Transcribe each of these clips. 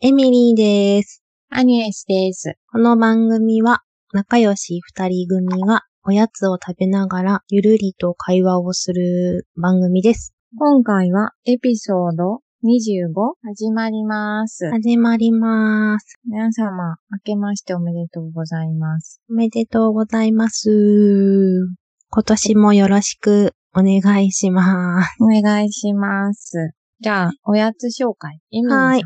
エミリーです。アニエスです。この番組は、仲良し二人組がおやつを食べながらゆるりと会話をする番組です。今回はエピソード25始まります。始まります。皆様、明けましておめでとうございます。おめでとうございます。今年もよろしくお願いします。お願いします。じゃあ、おやつ紹介。エミリーさん、はい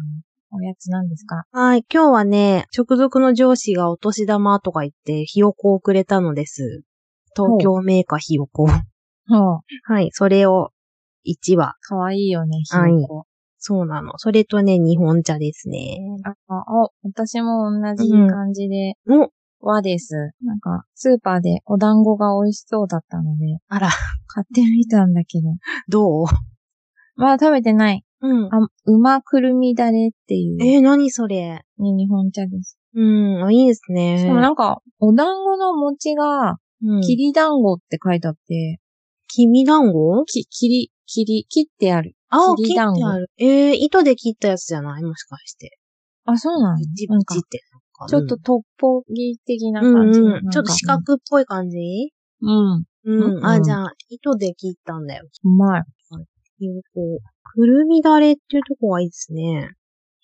おやつ何ですか？はい、今日はね、直属の上司がお年玉とか言って、ひよこをくれたのです。東京メーカーひよこ。はい、それを1羽。かわいいよね、ひはいよこ。そうなの。それとね、日本茶ですね。あ、私も同じ感じで、お、和です。なんか、スーパーでお団子が美味しそうだったので、あら、買ってみたんだけど。どう？まだ食べてない。うん。あ、馬くるみだれっていう、えー、何それに日本茶です。うん、あいいですしね。かもなんか、お団子の餅が、うん、切り団子って書いてあって、黄身団子？き、切り、切り、切ってある。あ、切ってある。えー、糸で切ったやつじゃない？もしかして。あ、そうなのプチなんかプチって。ちょっとトッポギ的なうん、感じの。うんうん。ちょっと四角っぽい感じ？うん。うん。うんあ、じゃあ、糸で切ったんだよ。うまい。ひよこ。くるみだれっていうとこがいいですね。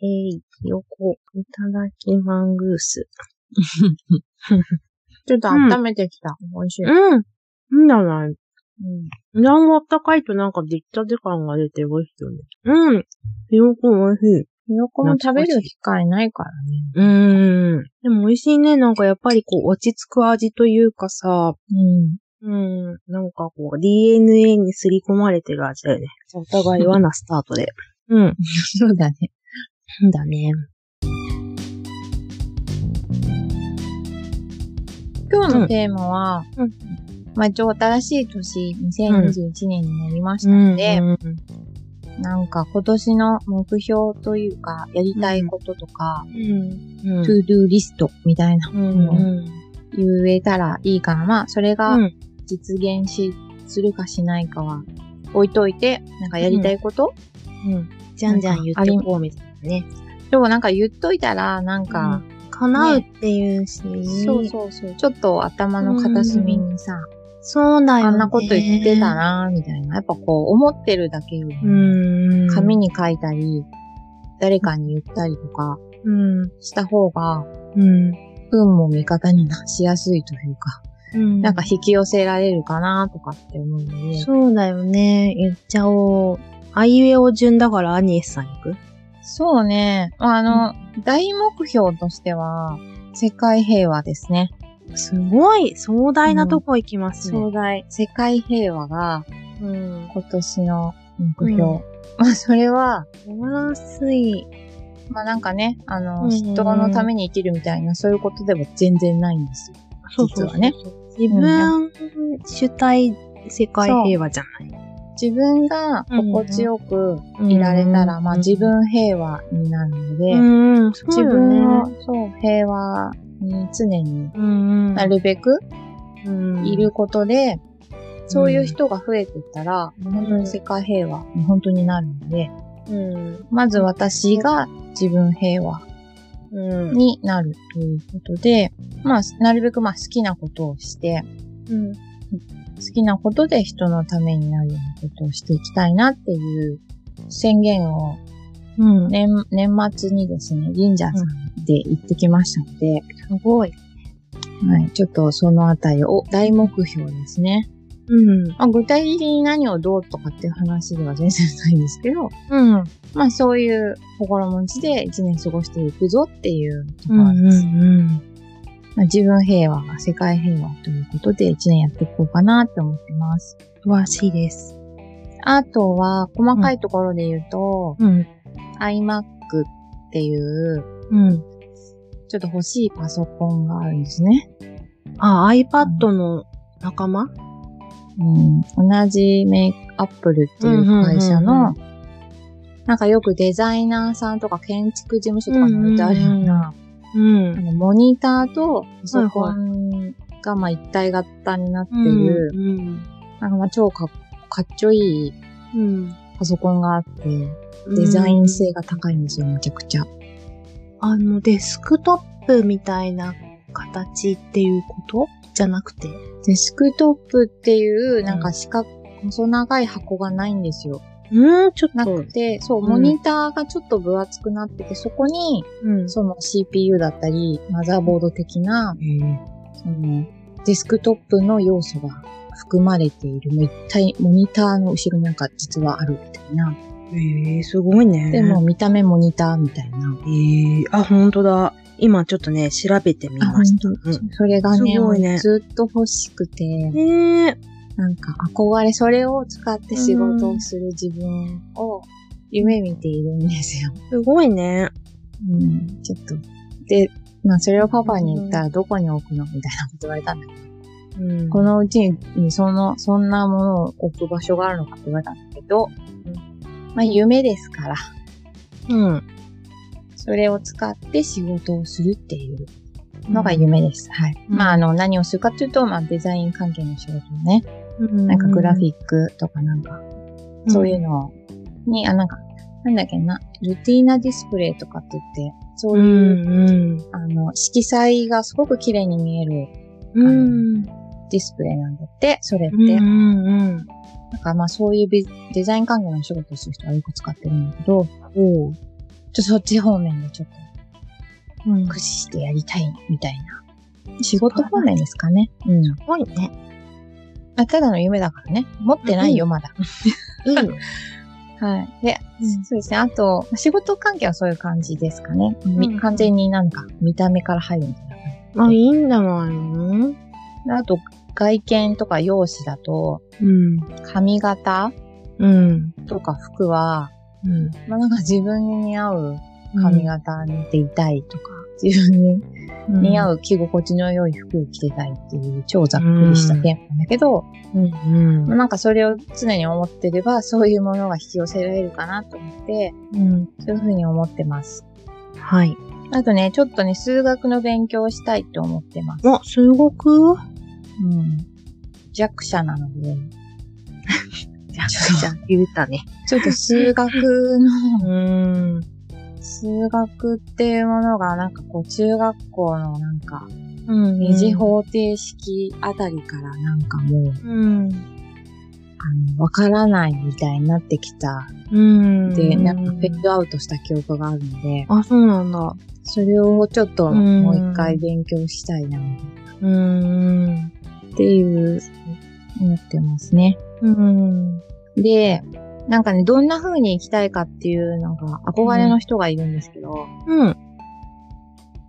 えい、ひよこ。いただきマングース。ちょっと温めてきた。美味しい。うん。いいんじゃない？うん。団子あったかいとなんか出来たて感が出て美味しいよね。うん。ひよこ美味しい。ひよこも食べる機会ないからね。うーん。でも美味しいね。なんかやっぱりこう落ち着く味というかさ、うん。うん。なんかこう DNA にすり込まれてる味だよね。お互いはなスタートで。うん。そうだね。だね。今日のテーマは、うんまあ一応新しい年、2021年になりましたので、うんなんか今年の目標というか、やりたいこととか、うん。うん。トゥードゥーリストみたいなうん。のを言えたらいいかな。まあ、それがうん。実現し、するかしないかは置いといて、なんかやりたいこと、うん。じゃんじゃん言ってこうみたいなね。でもなんか言っといたら、なんか、叶うっていうし、そうそうそう、ちょっと頭の片隅にさ、そうだよね。あんなこと言ってた。なみたいな。やっぱこう、思ってるだけよりうも、ん。紙に書いたり、誰かに言ったりとかうん。した方が、うん。運も味方になしやすいというか、うん。なんか引き寄せられるかなとかって思うので、そうだよね。言っちゃおう。あいうえお順だからアニエスさん行く？そうね。まあ、あの、大目標としては、世界平和ですね。すごい壮大なとこ行きますね。壮大。世界平和がうん。今年の目標。うんまあ、それは、素晴らしい。まあなんかね、あの、うん人のために生きるみたいな、そういうことでは全然ないんですよ。実はね。自分主体世界平和じゃない。自分が心地よくいられたら、うんまあ自分平和になるので、うん、そう自よ分をね。、そう、平和に常にうん。なるべくうんいることで、そういう人が増えていったら、本当に世界平和に本当になるので、うん。まず私が自分平和うん。になるということで、まあ、なるべくまあ好きなことをして、うん。好きなことで人のためになるようなことをしていきたいなっていう宣言をうん。年年末にですね、神社さんで行ってきましたので、すごい。はい、ちょっとそのあたりを大目標ですね。うん。まあ、具体的に何をどうとかっていう話では全然ないんですけど、うん。まあそういう心持ちで一年過ごしていくぞっていうとこ。ろです。うん。まあ、自分平和が世界平和ということで一年やっていこうかなって思ってます。素晴らしいです。あとは、細かいところで言うと、うん。iMac っていう、うん。ちょっと欲しいパソコンがあるんですね。あ、iPad の仲間？うん、同じメイクアップルっていう会社うんうんうんの、なんかよくデザイナーさんとか建築事務所とかに置いてあるような、うんあ。のモニターとパソコンがまあ一体型になっている、うん。なんかまあ超かっかっちょいいうん。パソコンがあって、デザイン性が高いんですよ、めちゃくちゃ。あの、デスクトップみたいな形っていうことじゃなくて。デスクトップっていう、なんか四角、細長い箱がないんですよ。うん、ちょっなと。くて、そう、うんモニターがちょっと分厚くなってて、そこに、うん。その CPU だったり、マザーボード的な、その、デスクトップの要素が含まれている、もう一体、モニターの後ろになんか実はあるみたいな。ええすごいね。でも、見た目モニターみたいな。ええあ、ほんとだ。今ちょっとね、調べてみました。うんそれがね、ねずっと欲しくて、ねえ。なんか憧れ、それを使って仕事をする自分を夢見ているんですよ。すごいね。うん、ちょっと。で、まあそれをパパに言ったらどこに置くのみたいなこと言われたんだけど、うん。このうちにその、そんなものを置く場所があるのかって言われたんだけど、まあ夢ですから、うん。それを使って仕事をするっていうのが夢です。はい。うんまああの、何をするかっていうと、まあデザイン関係の仕事をね、うん。なんかグラフィックとかなんか、うんそういうのに、あ、なんか、なんだっけな、ルティーナディスプレイとかって言って、そうういう、ん。うん。あの、色彩がすごく綺麗に見えるうん。ディスプレイなんだって、それって。うん。うん。なんかまあそういうビデザイン関係の仕事をする人はよく使ってるんだけど。ちょっとそっち方面でちょっとうん。駆使してやりたいみたいな。仕事方面ですかね。うん。すごいね。あただの夢だからね。持ってないよ、まだ。いいの。はい。で、うんそうですね。あと、仕事関係はそういう感じですかね。みうん完全になんか見た目から入るみたいな感じ。あ、いいんじゃないの？であと、外見とか容姿だと、うん。髪型うん。とか服は、うん。まあなんか自分に似合う髪型でいたいとか、自分に似合うう着心地の良い服を着てたいっていう超ざっくりしたテーマなんだけど、ん。うん。まあなんかそれを常に思ってれば、そういうものが引き寄せられるかなと思って、うん。そういうふうに思ってます。はい。あとね、ちょっとね、数学の勉強をしたいと思ってます。あ、数学？うん。弱者なので、じゃあ、じゃあ、言うたね。ちょっと数学の、うん。数学っていうものがなんかこう中学校のなんかうん二次方程式あたりからなんかもう、うん。あの、わからないみたいになってきた。うん。で、なんかフェードアウトした記憶があるので、あ、そうなんだ。それをちょっとうんもう一回勉強したいな、うん。っていう、思ってますね。うん。で、なんかね、どんな風に生きたいかっていうのが憧れの人がいるんですけど、うん。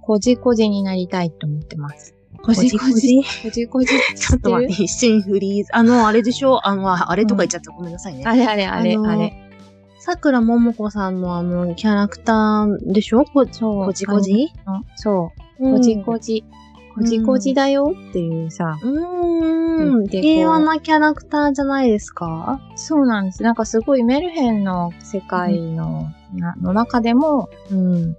こじこじになりたいと思ってます。こじこじ？こじこじ？ちょっと待って、一瞬フリーズ。あの、あれでしょ？あの、ああれとか言っちゃった。ごめんなさいね。あれあれあれあのあれ。桜ももこさんのあの、キャラクターでしょ？こそう。こじこじ？そう。うんこじこじ。こじこじだよっていうさ、うーん。平和なキャラクターじゃないですか？そうなんです。なんかすごいメルヘンの世界の,、なの中でも、うん。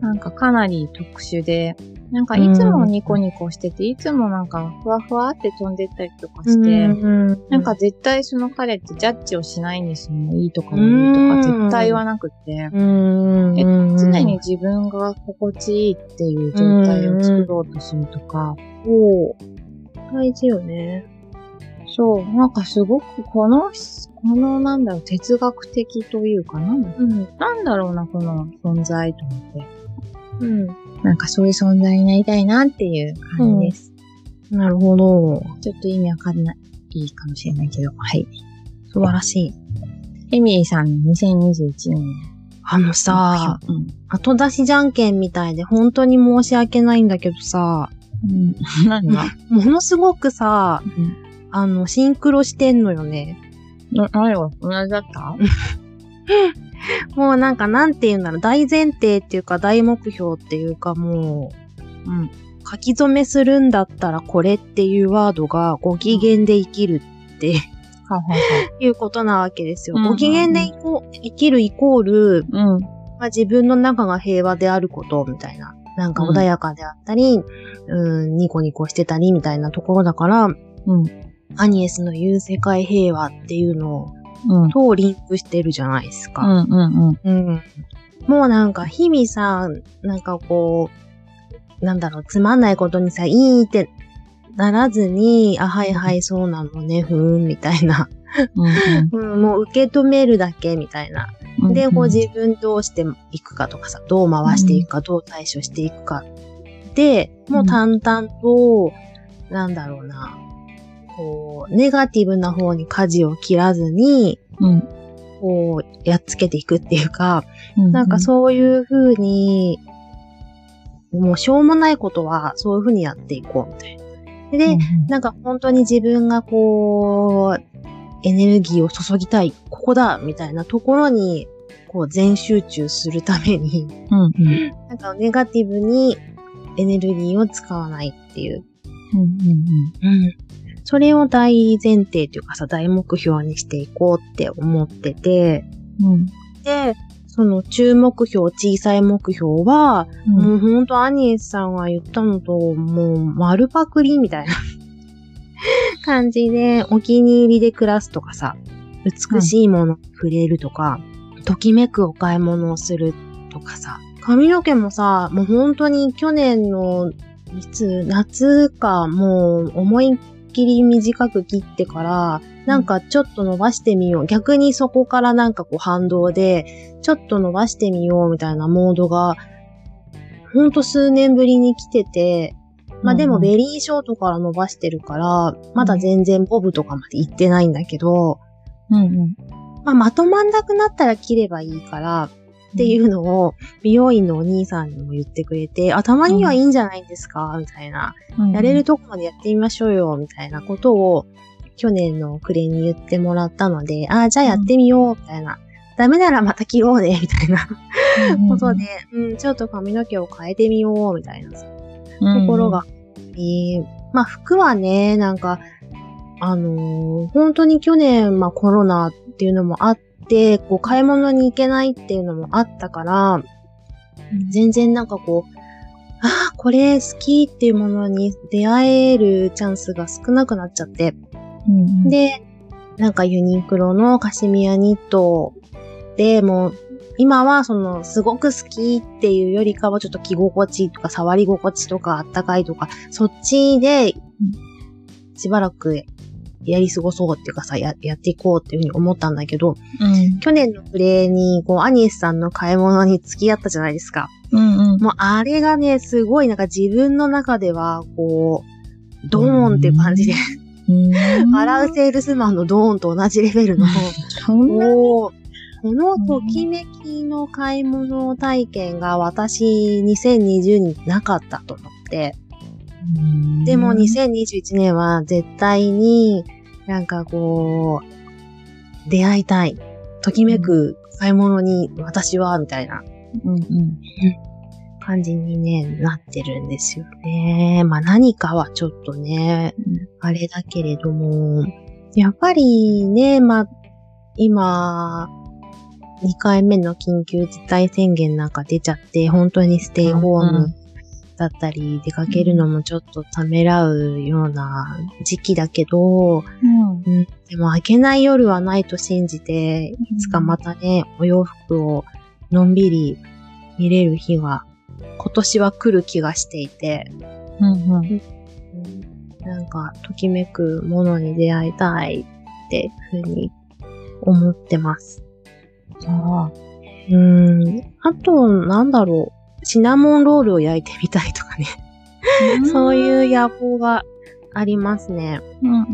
なんかかなり特殊で、なんかいつもニコニコしてて、いつもなんかふわふわって飛んでったりとかして、うんなんか、絶対その彼ってジャッジをしないんですよね。いいとか悪いとか絶対言わなくて。うん。え常に自分が心地いいっていう状態を作ろうとするとか、お大事よね。そう、なんかすごくこの、このなんだろう、哲学的というかなんだうん。なんだろうな、この存在と思って。うん。なんかそういう存在になりたいなっていう感じです。なるほど。ちょっと意味わかんないかもしれないけど、はい。素晴らしい。エミリーさんの2021年のあのさ、うん。後出しじゃんけんみたいで本当に申し訳ないんだけどさ、うん。何がものすごくさ、うんあの、シンクロしてんのよね。な、何が同じだった？もうなんかなんて言うんだろう、大前提っていうか大目標っていうかもう、うん。書き初めするんだったらこれっていうワードがご機嫌で生きるって。いうことなわけですよ。うんうんうんご機嫌で生きるイコール、うん。まあ、自分の中が平和であることみたいな。なんか穏やかであったり、うん、ニコニコしてたりみたいなところだから、うん。アニエスの言う世界平和っていうのうん。とリンクしてるじゃないですうか。んうんうん。うん。もうなんか日々さ、なんかこう、なんだろう、つまんないことにさ、いいってならずに、あ、はいはい、そうなのね、ふーん、みたいな。うんうん、もう受け止めるだけみたいな。うんで、こう自分どうしていくかとかさ、どう回していくか、どう対処していくか。で、もう淡々と、なんだろうな、こう、ネガティブな方に舵を切らずに、うん。こう、やっつけていくっていうか、うんなんかそういう風に、もうしょうもないことはそういう風にやっていこうみたいな。で、うんなんか本当に自分がこう、エネルギーを注ぎたい、ここだみたいなところに、こう全集中するために、うんうん。なんかネガティブにエネルギーを使わないっていう。うん。うんそれを大前提というかさ、大目標にしていこうって思ってて、うん。で、その中目標、小さい目標は、うん。もうほんとアニエスさんが言ったのと、もう丸パクリみたいな 感じで、お気に入りで暮らすとかさ、美しいものに触れるとか、ときめくお買い物をするとかさ、髪の毛もさ、もう本当に去年の、いつ、夏か、もう思いっきり短く切ってから、なんかちょっと伸ばしてみよう。逆にそこからなんかこう反動で、ちょっと伸ばしてみようみたいなモードが、ほんと数年ぶりに来てて、まあでもベリーショートから伸ばしてるから、まだ全然ボブとかまで行ってないんだけど、うんうんまあまとまんなくなったら切ればいいから、っていうのを美容院のお兄さんにも言ってくれて、あ、たまにはいいんじゃないですか？みたいな。うん。やれるとこまでやってみましょうよ、みたいなことを去年の暮れに言ってもらったので、あ、じゃあやってみよう、みたいな。ダメならまた切ろうね、みたいなことで、うん、ちょっと髪の毛を変えてみよう、みたいな。ところが、えーまあ服はね、なんか、あのー本当に去年、まあコロナっていうのもあって、こう買い物に行けないっていうのもあったから、全然なんかこう、ああ、これ好きっていうものに出会えるチャンスが少なくなっちゃって。うんうん、で、なんかユニクロのカシミヤニットでもう、今はそのすごく好きっていうよりかはちょっと着心地とか触り心地とかあったかいとか、そっちでしばらくやり過ごそうっていうかさ、ややっていこうっていうふうに思ったんだけど、うん。去年のプレイにこうアニエスさんの買い物に付き合ったじゃないですか。うんうん。もうあれがね、すごいなんか自分の中では、こう、ドーンって感じで、うん。笑うセールスマンのドーンと同じレベルの、このときめきの買い物体験が私2020になかったと思って、でも2021年は絶対になんかこう、出会いたい。ときめく買い物に私は、みたいな。うんうん感じにね、なってるんですよね。まあ何かはちょっとね、あれだけれども、やっぱりね、まあ、今、2回目の緊急事態宣言なんか出ちゃって、本当にステイホームだったり、出かけるのもちょっとためらうような時期だけど、うん。うん、でも明けない夜はないと信じて、いつかまたね、お洋服をのんびり見れる日が、今年は来る気がしていて、うんうん。うん。なんか、ときめくものに出会いたいってふうに思ってます。あうん。あと、なんだろう。シナモンロールを焼いてみたいとかね。あそういう野望がありますね。うんうんうん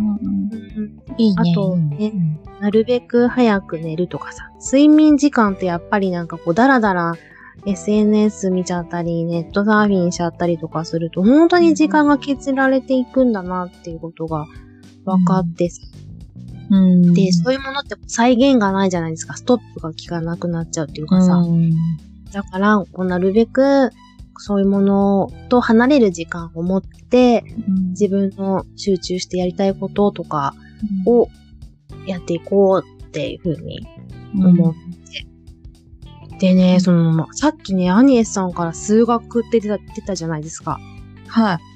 うんいいね。あとねなるべく早く寝るとかさ。睡眠時間ってやっぱりなんかこう、だらだら SNS 見ちゃったり、ネットサーフィンしちゃったりとかすると、本当に時間が削られていくんだなっていうことが分かってさうん。で、そういうものって再現がないじゃないですか。ストップが効かなくなっちゃうっていうかさ。うんだから、こうなるべく、そういうものと離れる時間を持って、自分の集中してやりたいこととかをやっていこうっていうふうに思って。でね、その、まさっきね、アニエスさんから数学って出た出たじゃないですか。はい。ま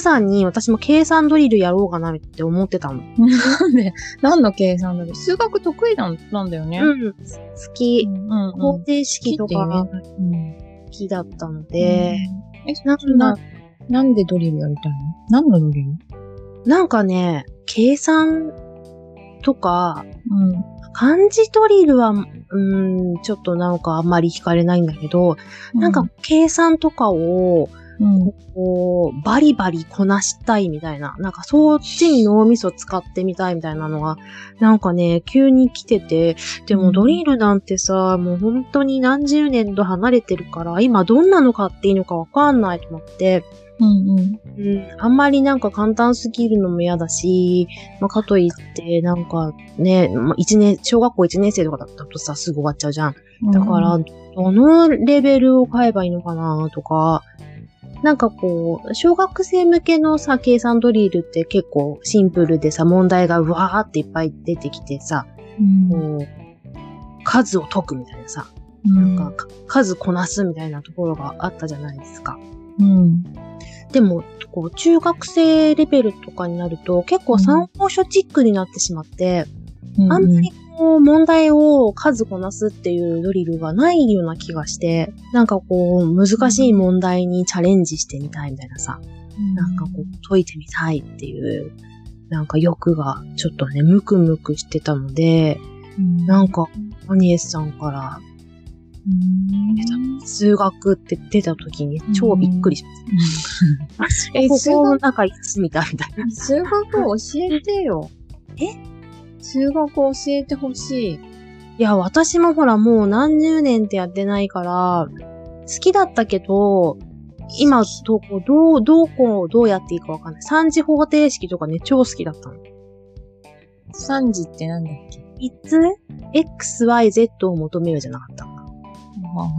さに私も計算ドリルやろうかなって思ってたの。なんで、何の計算だろう数学得意なんなんだよね。うん。好き。うんうん方程式とかが好きだったので、で、え、なんなだ、なんでドリルやりたいの？何のドリル？なんかね、計算とか、うん。漢字ドリルは、うーん、ちょっとなんかあんまり惹かれないんだけど、なんか、計算とかを、うん。こう、バリバリこなしたいみたいな、なんかそっちに脳みそ使ってみたいみたいなのが、なんかね、急に来てて、でうん。もドリルなんてさ、もう本当に何十年と離れてるから、今どんなの買っていいのかわかんないと思って、うんうん。うん、あんまりなんか簡単すぎるのも嫌だし、まあ、かといって、なんかね、まあ、一年、小学校1年生とかだったとさ、すぐ終わっちゃうじゃん。だから、どのレベルを買えばいいのかなとか、なんかこう、小学生向けのさ、計算ドリルって結構シンプルでさ、問題がうわーっていっぱい出てきてさ、うん、こう、数を解くみたいなさ、うん、なんかか数こなすみたいなところがあったじゃないですか。うん。でも、こう、中学生レベルとかになると結構参考書チックになってしまって、うん、あんまりこう、問題を数こなすっていうドリルがないような気がして、なんかこう、難しい問題にチャレンジしてみたいみたいなさ、なんかこう、解いてみたいっていう、なんか欲がちょっとね、ムクムクしてたので、うん、なんか、アニエスさんからうん、数学って出た時に超びっくりしました。え数学？中いつみたいみたいな。数学教えてよ。え？数学教えてほしい。いや、私もほらもう何十年ってやってないから、好きだったけど、今、どこ、どう、どうこう、どうやっていいかわかんない。三次方程式とかね、超好きだったの。三次ってなんだっけ？いつ ?x, y, z を求めるじゃなかった。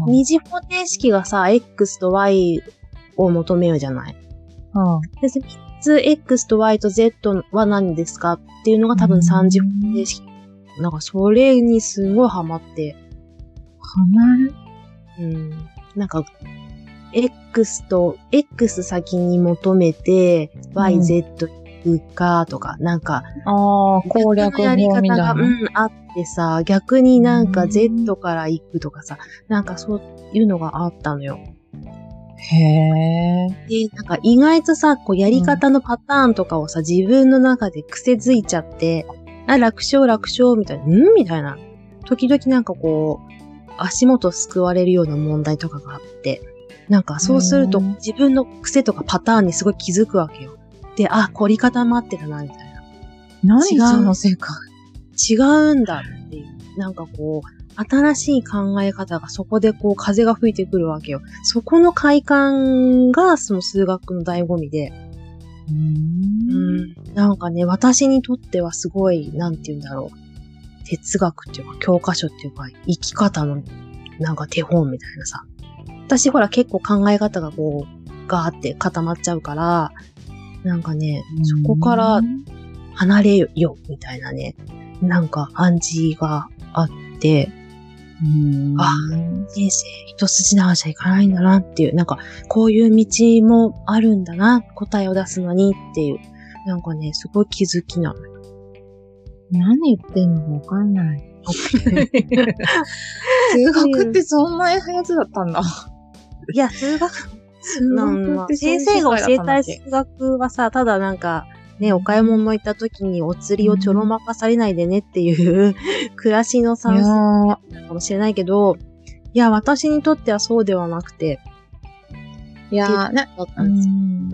二次方程式がさ、x と y を求めるじゃない。はで、三つ x と y と z は何ですかっていうのが多分三次方程式。なんかそれにすごいハマって、ハマる？うん。なんか、X と、X 先に求めて、Y、うん Z 行くかとか、なんか、ああ、攻略やり方が。うん、あってさ、逆になんかうん Z から行くとかさ、なんかそういうのがあったのよ。へえ。で、なんか意外とさ、こうやり方のパターンとかをさ、自分の中で癖づいちゃって、あ、楽勝楽勝みたいな、ん？みたいな。時々なんかこう、足元すくわれるような問題とかがあって、なんかそうするとうん自分の癖とかパターンにすごい気づくわけよ。で、あ、凝り固まってたな、みたいな。違うの世界。違うんだっていう。なんかこう、新しい考え方がそこでこう風が吹いてくるわけよ。そこの快感がその数学の醍醐味で。ううん。なんかね、私にとってはすごい、なんて言うんだろう。哲学っていうか、教科書っていうか、生き方の、なんか手本みたいなさ。私ほら結構考え方がこう、ガーって固まっちゃうから、なんかね、そこから離れよ、みたいなね、なんか暗示があって、うん、あ人生一筋縄じゃいかないんだなっていう、なんか、こういう道もあるんだな、答えを出すのにっていう、なんかね、すごい気づきなのよ。何言ってんのかわかんない。数学ってそんなやつだったんだ。いや、数学、数学って先生が教えたい数学はさ、ただなんか、ね、お買い物行った時にお釣りをちょろまかされないでねっていう、暮らしのい算数かもしれないけど、いや、私にとってはそうではなくて、いやーな、うん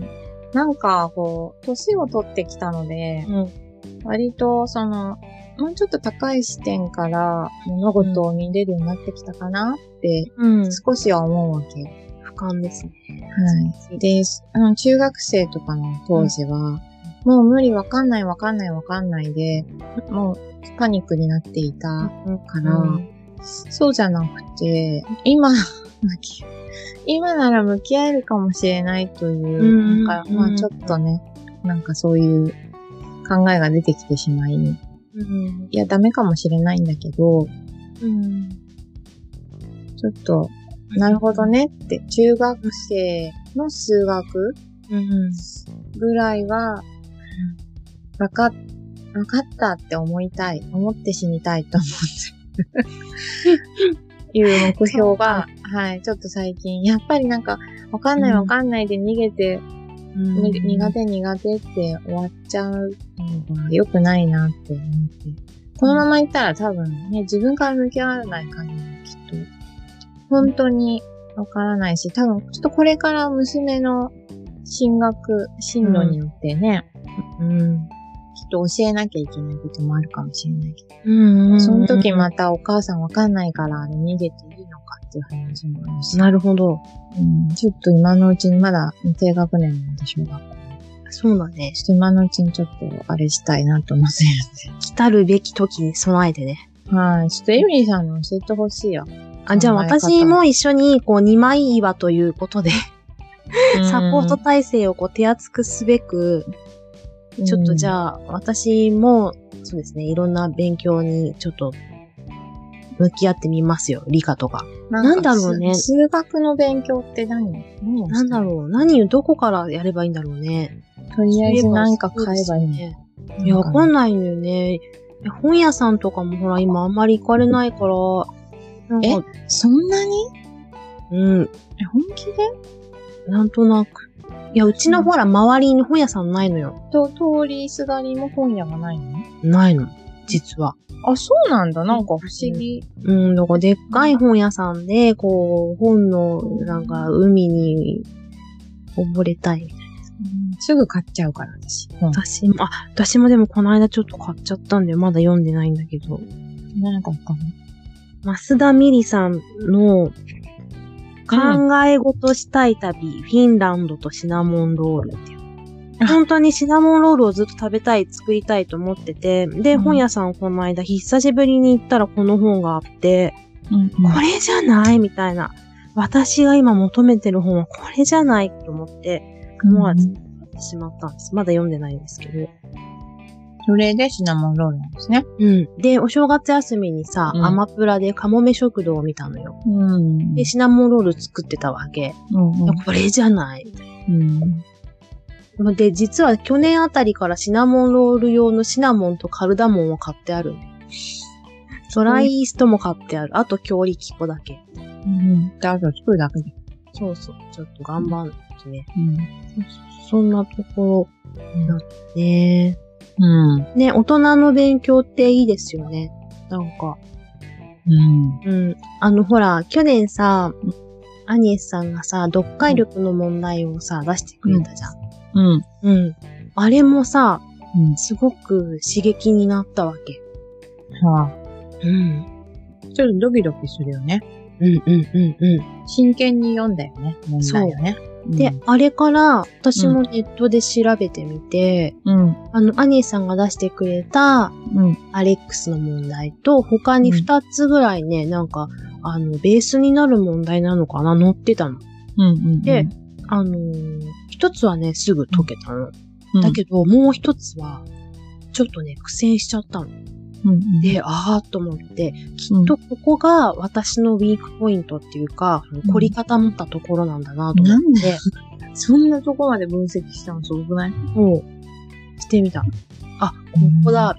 なんか、こう、年を取ってきたので、うん。割と、その、もうちょっと高い視点から物事を見れるようになってきたかなって、うん。少しは思うわけよ。俯瞰ですね。はい。で、あの、中学生とかの当時は、もう無理わかんないわかんないわかんないで、もうパニックになっていたから、うんそうじゃなくて、今、今なら向き合えるかもしれないという、うんなんか、うんまあちょっとね、なんかそういう考えが出てきてしまい、いうん。や、ダメかもしれないんだけど、うん。ちょっと、なるほど。ねって、中学生の数学うん。ぐらいは、わかっ、わかったって思いたい。思って死にたいと思って。いう目標が、はい、ちょっと最近、やっぱりなんか、わかんないわかんないで逃げて、に苦手苦手って終わっちゃうのが良くないなって思って。このままいったら多分ね、自分から向き合わない限りきっと、本当にわからないし、多分ちょっとこれから娘の進学、進路によってね、うん。きっと教えなきゃいけないこともあるかもしれないけど、うん。その時またお母さんわかんないから逃げていいのかっていう話もあるし、なるほど。うん、ちょっと今のうちにまだ低学年なんで小学校。そうだね。ちょっと今のうちにちょっとあれしたいなと思って来たるべき時に備えてね。るんで。はい。ちょっとエミリーさんの教えてほしいよ。あ、じゃあ私も一緒に、こう、二枚岩ということで、サポート体制をこう手厚くすべく、ちょっとじあ、ゃあ、私も、そうですね、いろんな勉強にちょっと、向き合ってみますよ、理科とか。なんだろうねす数学の勉強って何？なんだろう、何をどこからやればいいんだろうね。うとりあえずなんか買えばいいの？ね。いや、わかんないのよね。本屋さんとかもほら、今あんまり行かれないから、なんか、そんなに？うん、え本気で？なんとなく。いや、うちのほら、周りに本屋さんないのよ。と、通りすがりも本屋がないの？ないの。実は。あ、そうなんだ。なんか不思議。うん、だからでっかい本屋さんで、こう、本の、なんか、海に溺れたいみたいな。すぐ買っちゃうから、私。本私も、あ、私もでもこの間ちょっと買っちゃったんで、まだ読んでないんだけど。なんかわかんない。増田美里さんの、考え事したい旅、フィンランドとシナモンロールっていう。あ本当にシナモンロールをずっと食べたい、作りたいと思ってて、で、うん本屋さんこの間、久しぶりに行ったらこの本があって、うんこれじゃないみたいな。私が今求めてる本はこれじゃないと思って、思わず買ってしまったんです。まだ読んでないんですけど。それでシナモンロールなんですね。うん。で、お正月休みにさ、うんアマプラでカモメ食堂を見たのよ。うんで、シナモンロール作ってたわけ。うんこれじゃない。うん。で、実は去年あたりからシナモンロール用のシナモンとカルダモンを買ってある。ドライイーストも買ってある。あと強力粉だけ。うん。で、あと作るだけで。そうそう。ちょっと頑張ってね。うん。そんなところだね。うん。ね、大人の勉強っていいですよね。なんか。うん。うん。あの、ほら、去年さ、アニエスさんがさ、読解力の問題をさ、出してくれたじゃん。うん。うん。あれもさ、うん。すごく刺激になったわけ。はうん。あ。ちょっとドキドキするよね。うんうんうんう真剣に読んだよね。問題をね。ん。で、あれから、私もネットで調べてみて、うん。あの、アニエスさんが出してくれた、うん。アレックスの問題と、他に二つぐらいね、なんか、あの、ベースになる問題なのかな載ってたの。うん。うん。で、あのー一つはね、すぐ解けたの。うん、だけど、もう一つは、ちょっとね、苦戦しちゃったの。うん、うん。で、あーと思って、きっとここが私のウィークポイントっていうか、ん。凝り固まったところなんだなと思って、そんなとこまで分析したのすごくない？もう、してみた。あ、ここだ、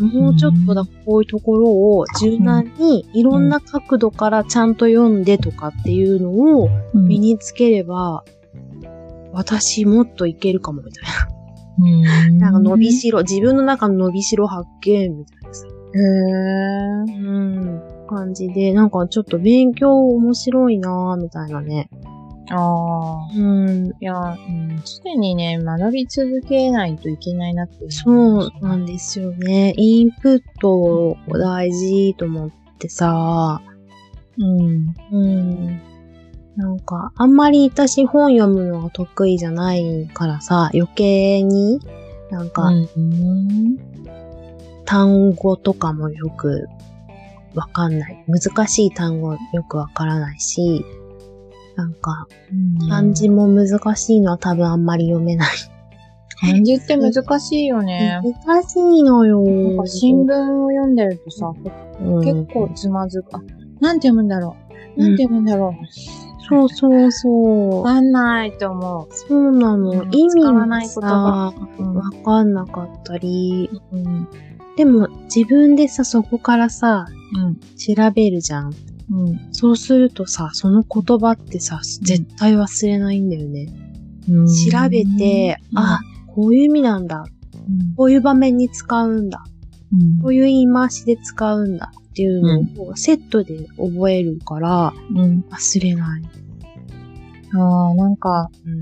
もうちょっとだ、こういうところを柔軟にいろんな角度からちゃんと読んでとかっていうのを身につければ、私もっといけるかも、みたいな。うん。なんか伸びしろ、自分の中の伸びしろ発見、みたいなさ。へー。うん。感じで、なんかちょっと勉強面白いなぁ、みたいなね。ああ。うん。いや、うん、常にね、学び続けないといけないなって。そうなんですよね。インプット大事と思ってさ、うん。うん。か、あんまり私本読むのが得意じゃないからさ、余計に、なんか、うん。単語とかもよくわかんない。難しい単語よくわからないし、なんか、漢字も難しいのは多分あんまり読めない。漢字って難しいよね。難しいのよ。なんか新聞を読んでるとさ、うん結構つまずく。あ、なんて読むんだろう。なんて読むんだろう。そうそうそう。わかんないと思そうなの。うん意味もさ、う。うんわかんなかったり。うん。でも自分でさ、そこからさ、うん。調べるじゃん。うん。そうするとさ、その言葉ってさ、絶対忘れないんだよね。うん調べて、あ、こういう意味なんだ。うんこういう場面に使うんだ。うんこういう言い回しで使うんだっていうのをセットで覚えるからうん。忘れない。ああ、なんか、うん。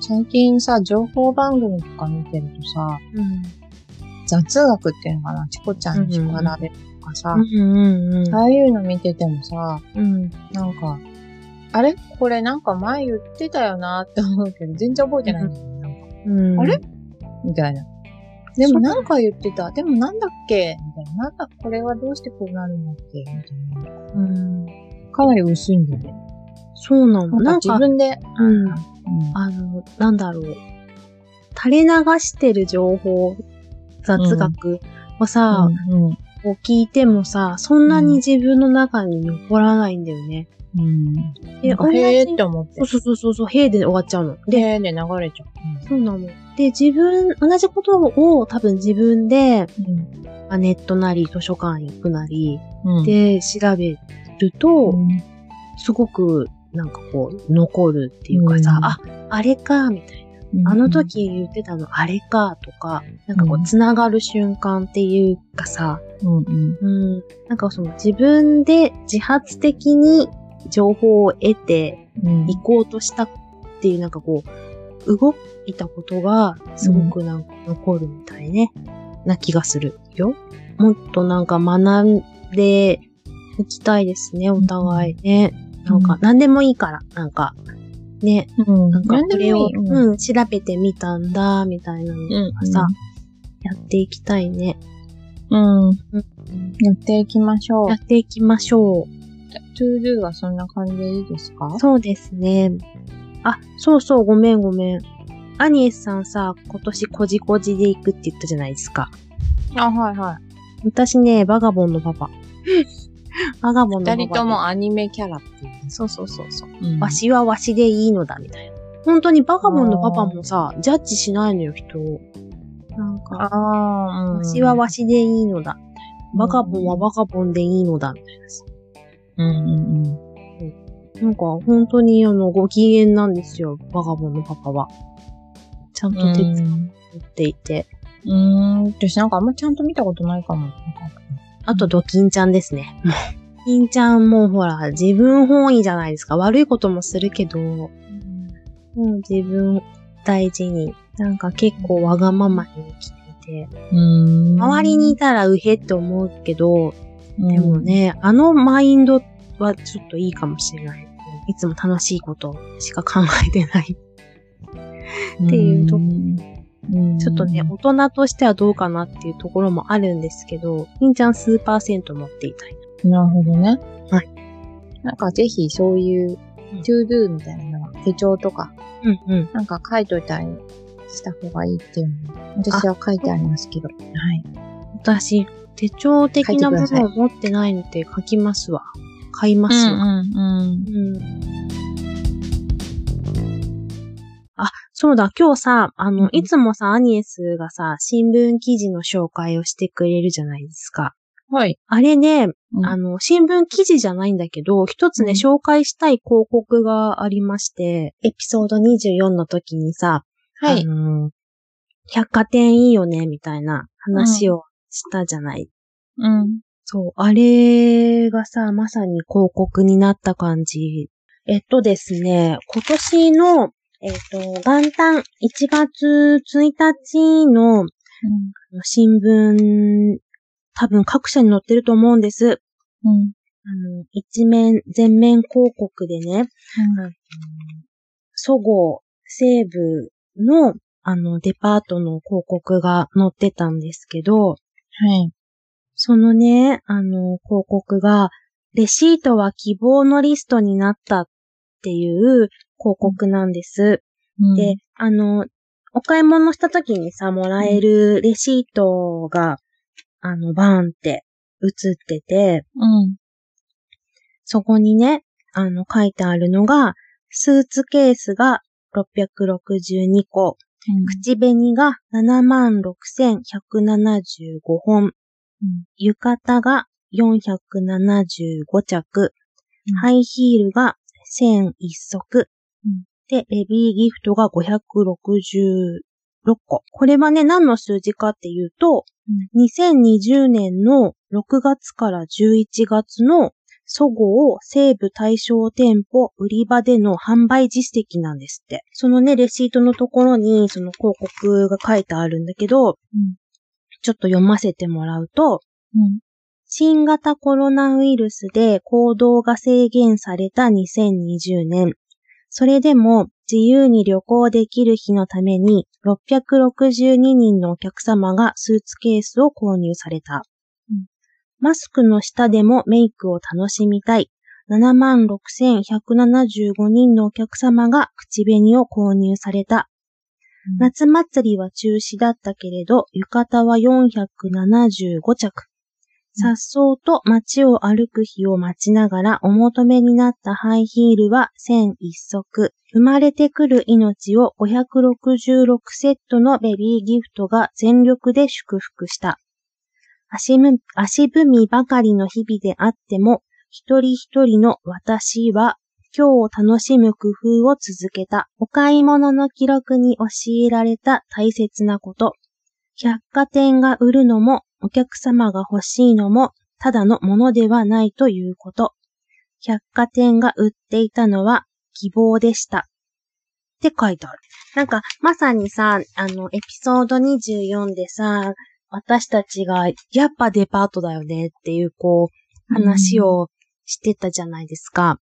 最近さ、情報番組とか見てるとさ、うん。雑学っていうのかな、チコちゃんに叱られるとかさ。ああいうの見ててもさ、うん。なんか、あれ？これなんか前言ってたよなって思うけど、全然覚えてないんだよ。あれ？みたいな。でもなんか言ってた。でもなんだっけ？みたいな。なんだ、これはどうしてこうなるんだっけ？みたいな。うん。かなり薄いんだよね。そうなの。なんんか、自分で、うん。うん。あの、なんだろう。垂れ流してる情報、雑学をさ、うん。こう聞いてもさ、そんなに自分の中に残らないんだよね。うん。で、なんか同じへーって思ってそう。そうそうそうへーで終わっちゃうの。で、で、で流れちゃう。そうなの。で、自分、同じことを多分自分で、うん。まあネットなり図書館行くなり、うん。で、調べると、うん、すごく、なんかこう、残るっていうかさ、うんあ、あれか、みたいな。あの時言ってたの、あれか、とか、なんかこうつながる瞬間っていうかさ、うんうん。うん、なんかその自分で自発的に情報を得てうん。行こうとしたっていうなんかこう、動いたことがすごくなんか残るみたいね、な気がするよ。もっとなんか学んでいきたいですね、お互いね。なんか何でもいいから、なんか、ね、うん。なんかこれを、うん。うん、調べてみたんだ、みたいなのとかさ、やっていきたいね。うん。うんやっていきましょうや。っていきましょう。トゥードゥはそんな感じでいいですか？そうですね。あ、そうそう、ごめんごめん。アニエスさんさ、今年こじこじで行くって言ったじゃないですか。あ、はいはい。私ね、バカボンのパパ。バカボンのパパ。二人ともアニメキャラっていう。そうそうそうそう。うんわしはわしでいいのだ、みたいな。本当にバガボンのパパもさ、ジャッジしないのよ、人を。なんか、ああ、うん。わしはわしでいいのだ。バガボンはバガボンでいいのだ、みたいなさ。うんうんなんか、本当にあの、ご機嫌なんですよ、バガボンのパパは。ちゃんうん。と手伝っていて。うーん。私なんかあんまちゃんと見たことないかも。あと、ドキンちゃんですね。キンちゃんもほら、自分本位じゃないですか。悪いこともするけど、もう自分大事に、なんか結構わがままに生きてて、うん。周りにいたらうへって思うけど、うん、でもね、あのマインドはちょっといいかもしれない。いつも楽しいことしか考えてない。っていうとうん、ちょっとね、大人としてはどうかなっていうところもあるんですけど、金ちゃん数パーセント持っていたい。なるほどね。はい。なんかぜひそういううん、トゥードゥみたいな手帳とか、うんうん。なんか書いといたりした方がいいっていうのを、私は書いてありますけど。はい。私、手帳的なものを持ってないので書きますわ。買いますわ。うんうん。うん。あ、そうだ、今日さ、あの、うんいつもさ、アニエスがさ、新聞記事の紹介をしてくれるじゃないですか。はい。あれね、うんあの、新聞記事じゃないんだけど、一つね、うん紹介したい広告がありまして、エピソード24の時にさ、はい。あの、百貨店いいよね、みたいな話をしたじゃない。うん。そう、あれがさ、まさに広告になった感じ。えっとですね、今年の、えっと、元旦1月1日の新聞、多分各社に載ってると思うんです。うん。あの、一面、全面広告でね、そごう、西部の、あの、デパートの広告が載ってたんですけど、はい。そのね、あの、広告が、レシートは希望のリストになったっていう広告なんです。うんで、、あの、お買い物した時にさ、もらえるレシートが、あの、バーンって映ってて、うん。そこにね、あの、書いてあるのが、スーツケースが662個、口紅が76,175本、うん浴衣が475着、うんハイヒールが1001足、うんで、ベビーギフトが566個。これはね、何の数字かっていうと、2020年の6月から11月のそごう西部対象店舗売り場での販売実績なんですって。そのね、レシートのところにその広告が書いてあるんだけど、うんちょっと読ませてもらうと、うん。新型コロナウイルスで行動が制限された2020年。それでも自由に旅行できる日のために662人のお客様がスーツケースを購入された。うんマスクの下でもメイクを楽しみたい。76,175人のお客様が口紅を購入された。夏祭りは中止だったけれど、浴衣は475着。さっそうと街を歩く日を待ちながらお求めになったハイヒールは1001足。生まれてくる命を566セットのベビーギフトが全力で祝福した。足足踏みばかりの日々であっても、一人一人の私は今日を楽しむ工夫を続けた。お買い物の記録に教えられた大切なこと。百貨店が売るのも、お客様が欲しいのも、ただのものではないということ。百貨店が売っていたのは希望でした。って書いてある。なんか、まさにさ、あの、エピソード24でさ、私たちが、やっぱデパートだよねっていう、こう、話をしてたじゃないですか。は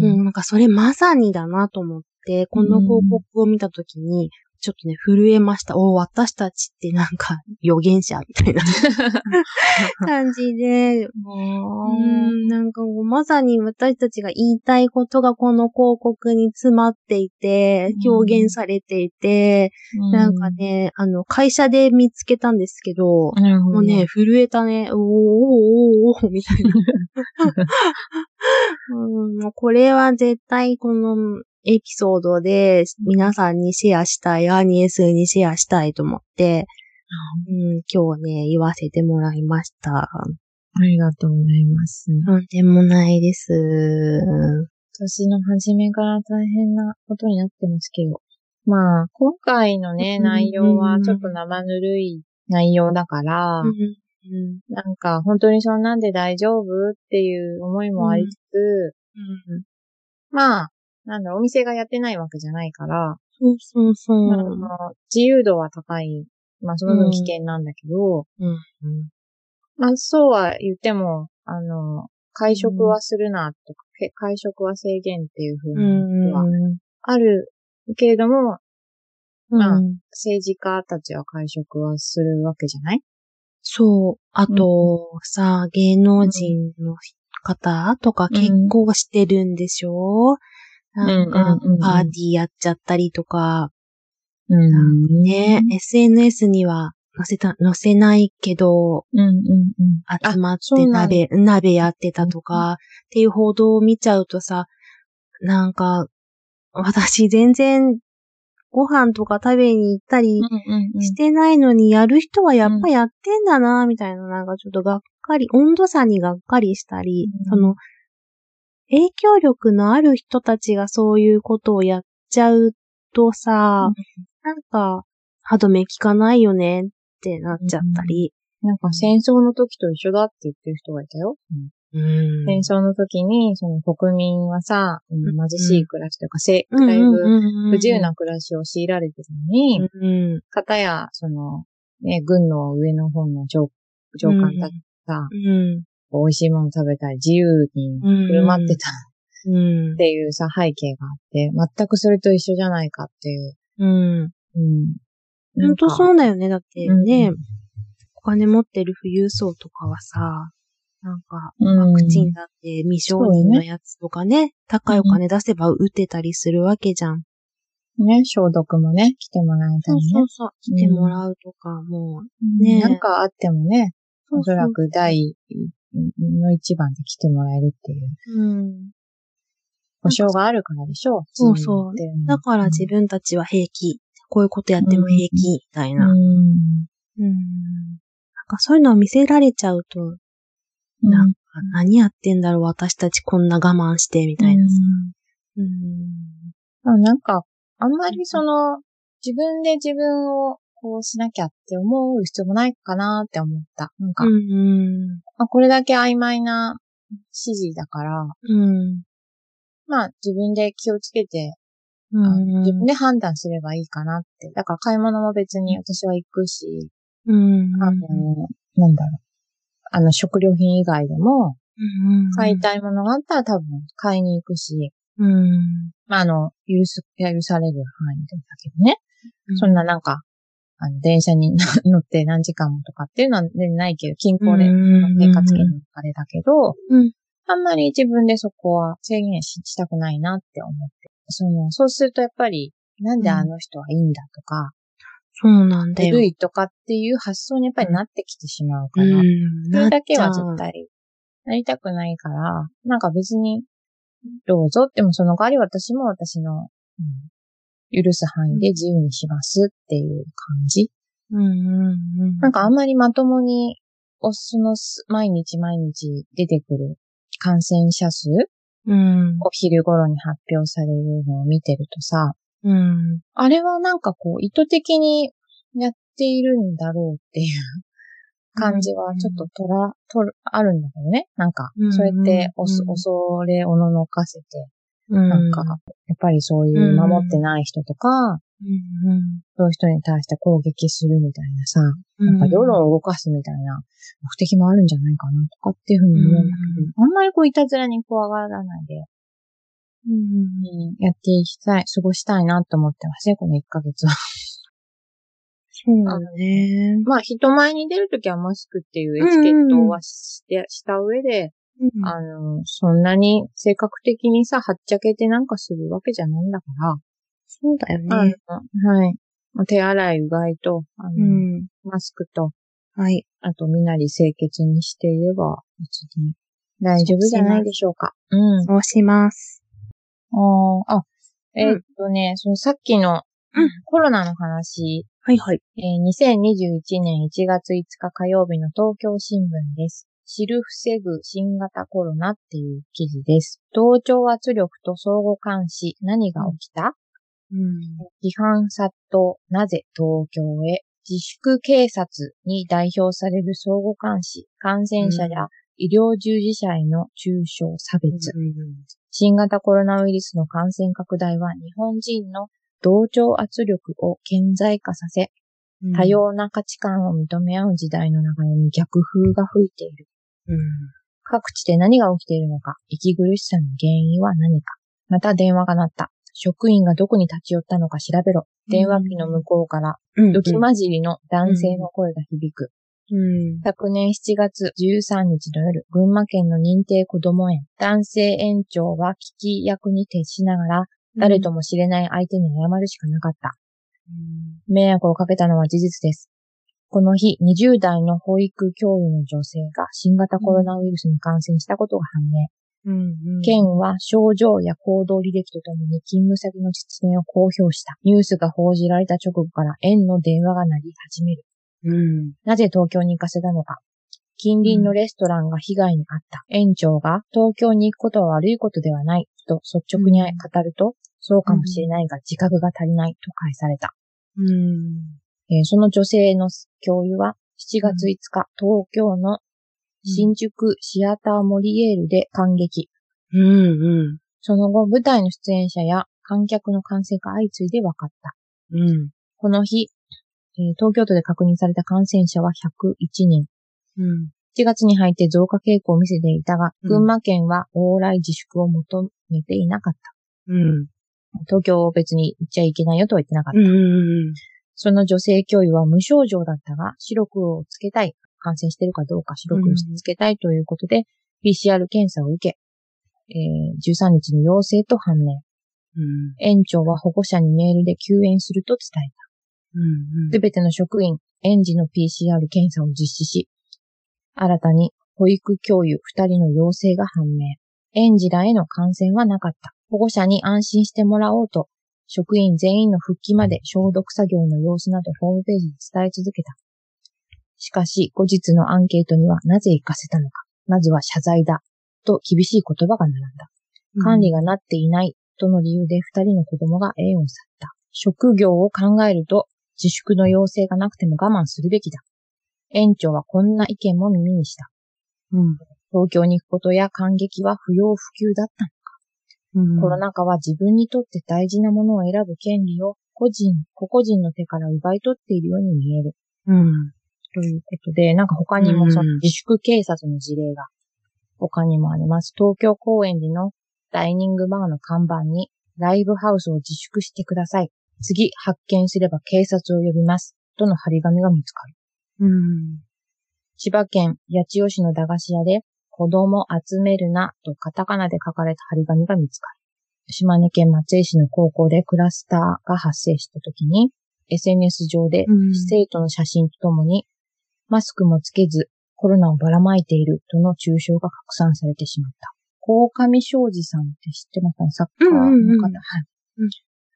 い。うん、なんかそれまさにだなと思って、この広告を見たときに、ちょっとね、震えました。お私たちってなんか 予言者みたいな 感じで、うん、なんかもうまさに私たちが言いたいことがこの広告に詰まっていて、うん表現されていて、なんかね、あの、会社で見つけたんですけど、なるほど。もうね、震えたね。おーおーおーおーみたいな。うん、もうこれは絶対このエピソードで皆さんにシェアしたい、アーニエスにシェアしたいと思って、うん、今日ね、言わせてもらいました。ありがとうございます。なんでもないです。年の初めから大変なことになってますけど。まあ、今回のね、うん内容はちょっと生ぬるい内容だから、うんうんなんか本当にそんなんで大丈夫っていう思いもありつつ、うんまあ、なんだ、お店がやってないわけじゃないから、そうそうそう。自由度は高い。まあ、その分危険なんだけど、うんうんまあ、そうは言っても、あの、会食はするなとか、け会食は制限っていう風うんにはあるけれども、うんまあうん政治家たちは会食はするわけじゃない？そう。あと、さ、芸能人の方とか結構してるんでしょ、うんうんうんうん、パーティーやっちゃったりとか、うん。ね、SNS には載せた、載せないけど、うんうんうん。集まって鍋、鍋やってたとか、っていう報道を見ちゃうとさ、なんか、私全然ご飯とか食べに行ったりしてないのに、やる人はやっぱやってんだな、みたいな、なんかちょっとがっかり、温度差にがっかりしたり、うん。その、影響力のある人たちがそういうことをやっちゃうとさ、なんか、歯止め効かないよねってなっちゃったり。なんか戦争の時と一緒だって言ってる人がいたよ。うん戦争の時に、その国民はさ、うんうん貧しい暮らしとか、せうんだいぶうん不自由な暮らしを強いられてたのに、うん。方や、その、ね、軍の上の方の上上官たちさ、うん。美味しいもの食べたり、自由に振る舞ってたうんっ。ていうさ、背景があって、全くそれと一緒じゃないかっていう。うん。うん。本当そうだよね。だってね、うんお金持ってる富裕層とかはさ、なんか、うんワクチンだって未承認のやつとかね、高いお金出せば打てたりするわけじゃん。ね、消毒もね、来てもらえたそうりね。そうそう。来てもらうとか、もう、ねなんかあってもね、おそらく第の一番で来てもらえるっていう。うん。保証があるからでしょ？う。そうそうだから自分たちは平気。こういうことやっても平気、みたいな。うん。うん。なんかそういうのを見せられちゃうと、うんなんか何やってんだろう、私たちこんな我慢して、みたいな。うん。うんなんか、あんまりその、自分で自分をこうしなきゃって思う必要もないかなって思った。なんか、うん。まあ、これだけ曖昧な指示だから、うん。まあ自分で気をつけて、うん。自分で判断すればいいかなって。だから買い物も別に私は行くし、うん。あの、なんだろう。あの、食料品以外でも、うん。買いたいものがあったら多分買いに行くし、うん。まあ、あの、許す、許される範囲でだけどね。そんななんか、あの、電車に 乗って何時間もとかっていうのは全然ないけど、近郊でうん生活圏の中でだけど、うんあんまり自分でそこは制限ししたくないなって思って。その、そうするとやっぱり、なんであの人はいいんだとか、そうなんだよ。古いとかっていう発想にやっぱりなってきてしまうから、うん。それだけは絶対なりたくないから、なんか別に、どうぞ。でもその代わり私も私の、うん許す範囲で自由にしますっていう感じ。うんうんうん。なんかあんまりまともに、おそのす毎日毎日出てくる感染者数うん。お昼頃に発表されるのを見てるとさ、うん。あれはなんかこう意図的にやっているんだろうっていう感じはちょっととら、とる、あるんだけどね。なんかうん、そうやっておそうん恐れおののかせて、うん。なんか、やっぱりそういう守ってない人とか、うん。そういう人に対して攻撃するみたいなさ、うん。なんか世論を動かすみたいな目的もあるんじゃないかなとかっていうふうに思うんだけど、あんまりこういたずらに怖がらないで、やっていきたい、過ごしたいなと思ってますね、この1ヶ月は。そうだね。まあ、人前に出るときはマスクっていうエチケットはして、した上で、うんあの、そんなに性格的にさ、はっちゃけてなんかするわけじゃないんだから、そうだよあね。のはい。まあ手洗い、うがいと、あの、うん。マスクと、はい。あと、身なり清潔にしていれば、別に大丈夫じゃないでしょうか。うん。そうします。あーあ、えーっとね、そのさっきの、うんコロナの話、はいはい。えー2021年1月5日火曜日の東京新聞です。知る防ぐ新型コロナっていう記事です。同調圧力と相互監視、何が起きた、うん。批判殺到、なぜ東京へ？自粛警察に代表される相互監視、感染者や医療従事者への中傷差別、新型コロナウイルスの感染拡大は日本人の同調圧力を顕在化させ、うん多。様な価値観を認め合う時代の流れに逆風が吹いている。うん。各地で何が起きているのか、息苦しさの原因は何か。また電話が鳴った。職員がどこに立ち寄ったのか調べろ。電話機の向こうから、うん。ドキ混じりの男性の声が響く。うん。昨年7月13日の夜、群馬県の認定こども園、男性園長は聞き役に徹しながら、誰とも知れない相手に謝るしかなかった。迷惑をかけたのは事実です。この日、20代の保育教諭の女性が新型コロナウイルスに感染したことが判明。うん。うん。県は症状や行動履歴とともに勤務先の実名を公表した。ニュースが報じられた直後から園の電話が鳴り始める。うん。なぜ東京に行かせたのか。近隣のレストランが被害に遭った。園長が東京に行くことは悪いことではないと率直に語ると、そうかもしれないが自覚が足りないと返された。うん。えーその女性の教諭は7月5日、東京の新宿シアターモリエールで感激。うん。うん。その後、舞台の出演者や観客の感染が相次いで分かった。うん。この日、えー東京都で確認された感染者は101人。うん。7月に入って増加傾向を見せていたが、うん群馬県は往来自粛を求めていなかった。うん。東京を別に行っちゃいけないよとは言ってなかった。うん。その女性教諭は無症状だったが、白黒をつけたい。感染しているかどうか白黒をつけたいということで、PCR 検査を受け、えー13日に陽性と判明。うん。園長は保護者にメールで休園すると伝えた。うん。すべての職員、園児の PCR 検査を実施し、新たに保育教諭2人の陽性が判明。園児らへの感染はなかった。保護者に安心してもらおうと、職員全員の復帰まで消毒作業の様子などホームページに伝え続けた。しかし、後日のアンケートにはなぜ行かせたのか。まずは謝罪だ。と厳しい言葉が並んだ。管理がなっていない。との理由で二人の子供が縁を去った。職業を考えると、自粛の要請がなくても我慢するべきだ。園長はこんな意見も耳にした。うん、東京に行くことや感激は不要不急だったのか。うん、コロナ禍は自分にとって大事なものを選ぶ権利を個人、個々人の手から奪い取っているように見える。うん。ということで、なんか他にもその自粛警察の事例が他にもあります。東京公園寺のダイニングバーの看板にライブハウスを自粛してください。次発見すれば警察を呼びます。との張り紙が見つかる。うん。千葉県八千代市の駄菓子屋で子供集めるなとカタカナで書かれた張り紙が見つかる。島根県松江市の高校でクラスターが発生した時に SNS 上で生徒の写真とともに、マスクもつけずコロナをばらまいているとの抽象が拡散されてしまった。高上昌司さんって知ってますかね？サッカーの方、うんうんうん、はい、うん。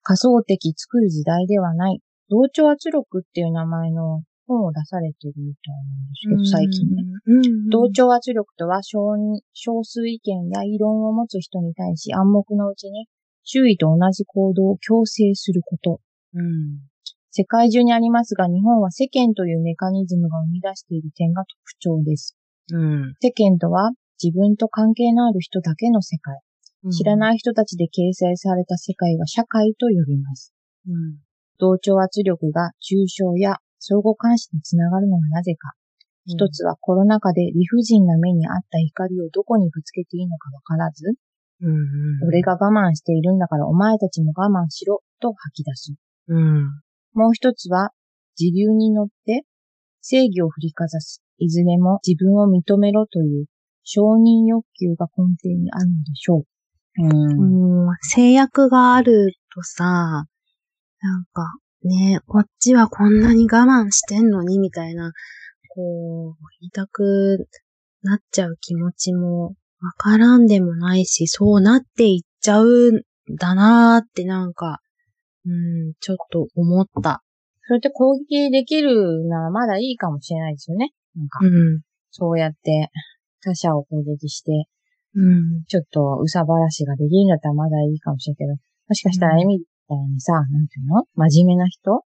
仮想的作る時代ではない。同調圧力っていう名前の本を出されてるみたいなんですけど、最近ね。同調圧力とは少少数意見や異論を持つ人に対し暗黙のうちに周囲と同じ行動を強制すること。うん、世界中にありますが、日本は世間というメカニズムが生み出している点が特徴です。うん、世間とは自分と関係のある人だけの世界。知らない人たちで掲載された世界は社会と呼びます。うん、同調圧力が抽象や相互監視につながるのはなぜか。一つはコロナ禍で理不尽な目にあった怒りをどこにぶつけていいのかわからず、うんうん、俺が我慢しているんだからお前たちも我慢しろと吐き出す。うん、もう一つは自流に乗って正義を振りかざす。いずれも自分を認めろという承認欲求が根底にあるのでしょう。うん、制約があるとさ、なんか、ねこっちはこんなに我慢してんのに、みたいな、こう、言いたくなっちゃう気持ちもわからんでもないし、そうなっていっちゃうんだなーってなんか、うん、ちょっと思った。それって攻撃できるならまだいいかもしれないですよね。なんか、うん、そうやって他者を攻撃して、うん、ちょっとうさばらしができるんだったらまだいいかもしれんけど、もしかしたらエミたいにさ、なんていうの？真面目な人？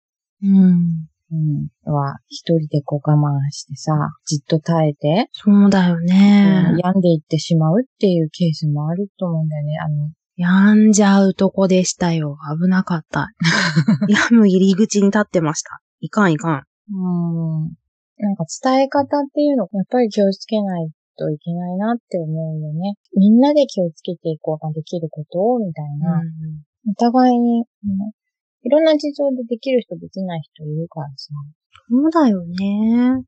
うん。うん。は、一人でこう我慢してさ、じっと耐えて。そうだよね、うん。病んでいってしまうっていうケースもあると思うんだよね。あの、病んじゃうとこでしたよ。危なかった。病む入り口に立ってました。いかんいかん。うん。なんか伝え方っていうのやっぱり気をつけないといけないなって思うよね。みんなで気をつけていこうができること？を、みたいな。うんお互いに、いろんな事情でできる人できない人いるからさ。そうだよね。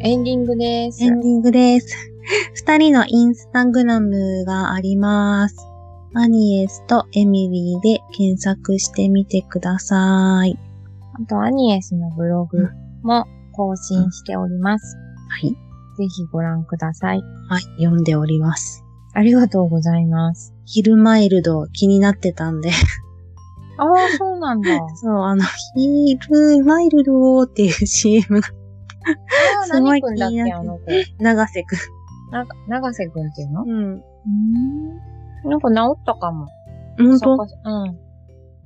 エンディングです。エンディングです。二人のインスタグラムがあります。アニエスとエミリーで検索してみてください。あと、アニエスのブログも更新しております。はい。ぜひご覧ください。はい、読んでおります。ありがとうございます。ヒルマイルド気になってたんでああ、そうなんだ。そう、あの、ヒルマイルドっていう CM がすごい気になって。長瀬くん。な、長瀬くんっていうの？うん。うん。なんか治ったかも。ほんとうん。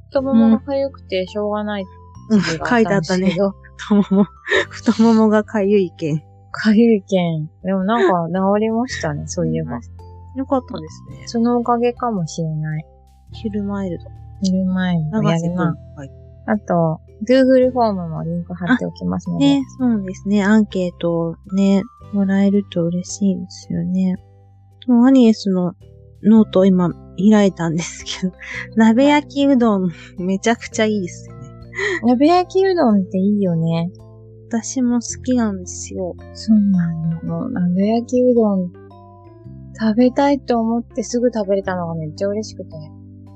太ももが痒くてしょうがないうん、書いてあったね。太もも、太ももが痒いけん。かゆい剣。でもなんか治りましたね、そういえば。よかったですね。そのおかげかもしれない。ヒルマイルド。ヒルマイルドやるな。はい。あと、Google フォームもリンク貼っておきますので。ね、そうですね。アンケートね、もらえると嬉しいですよね。アニエスのノートを今開いたんですけど、鍋焼きうどんめちゃくちゃいいですよね。鍋焼きうどんっていいよね。私も好きなんですよ。そうなの。鍋焼きうどん食べたいと思ってすぐ食べれたのがめっちゃ嬉しくて。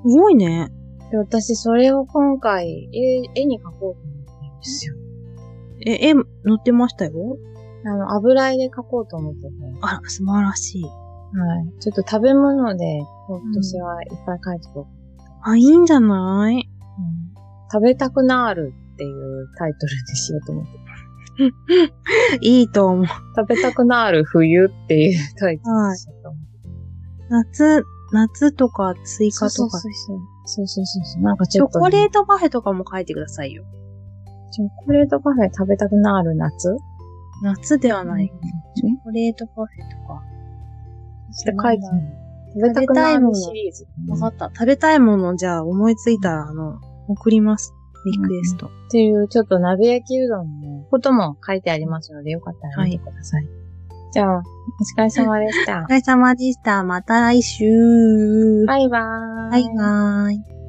すごいね。で、私それを今回絵絵に描こうと思ってるんですよ。え、絵載ってましたよあの、油絵で描こうと思ってて。あら、素晴らしい。はい。ちょっと食べ物で、今年はいっぱい描いてこう。あ、いいんじゃない？うん食べたくなるっていうタイトルにしようと思って。いいと思う。食べたくなる冬っていうタイトルにしようと思って。夏、夏とかスイカとかそう。そうそう。そう。なんかチョコレートパフェとかも書いてくださいよ。チョコレートパフェ食べたくなる夏？夏ではない。チねョコレートパフェとか。って書いてある。食べたくなるシリーズ。わかった。食べたいものじゃあ思いついたら、あの、送ります。リクエスト。っていう、ちょっと鍋焼きうどんのことも書いてありますので、よかったら見てください。じゃあ、お疲れ様でしたお。疲れ様でした。また来週。バイバーイ。バイバーイ。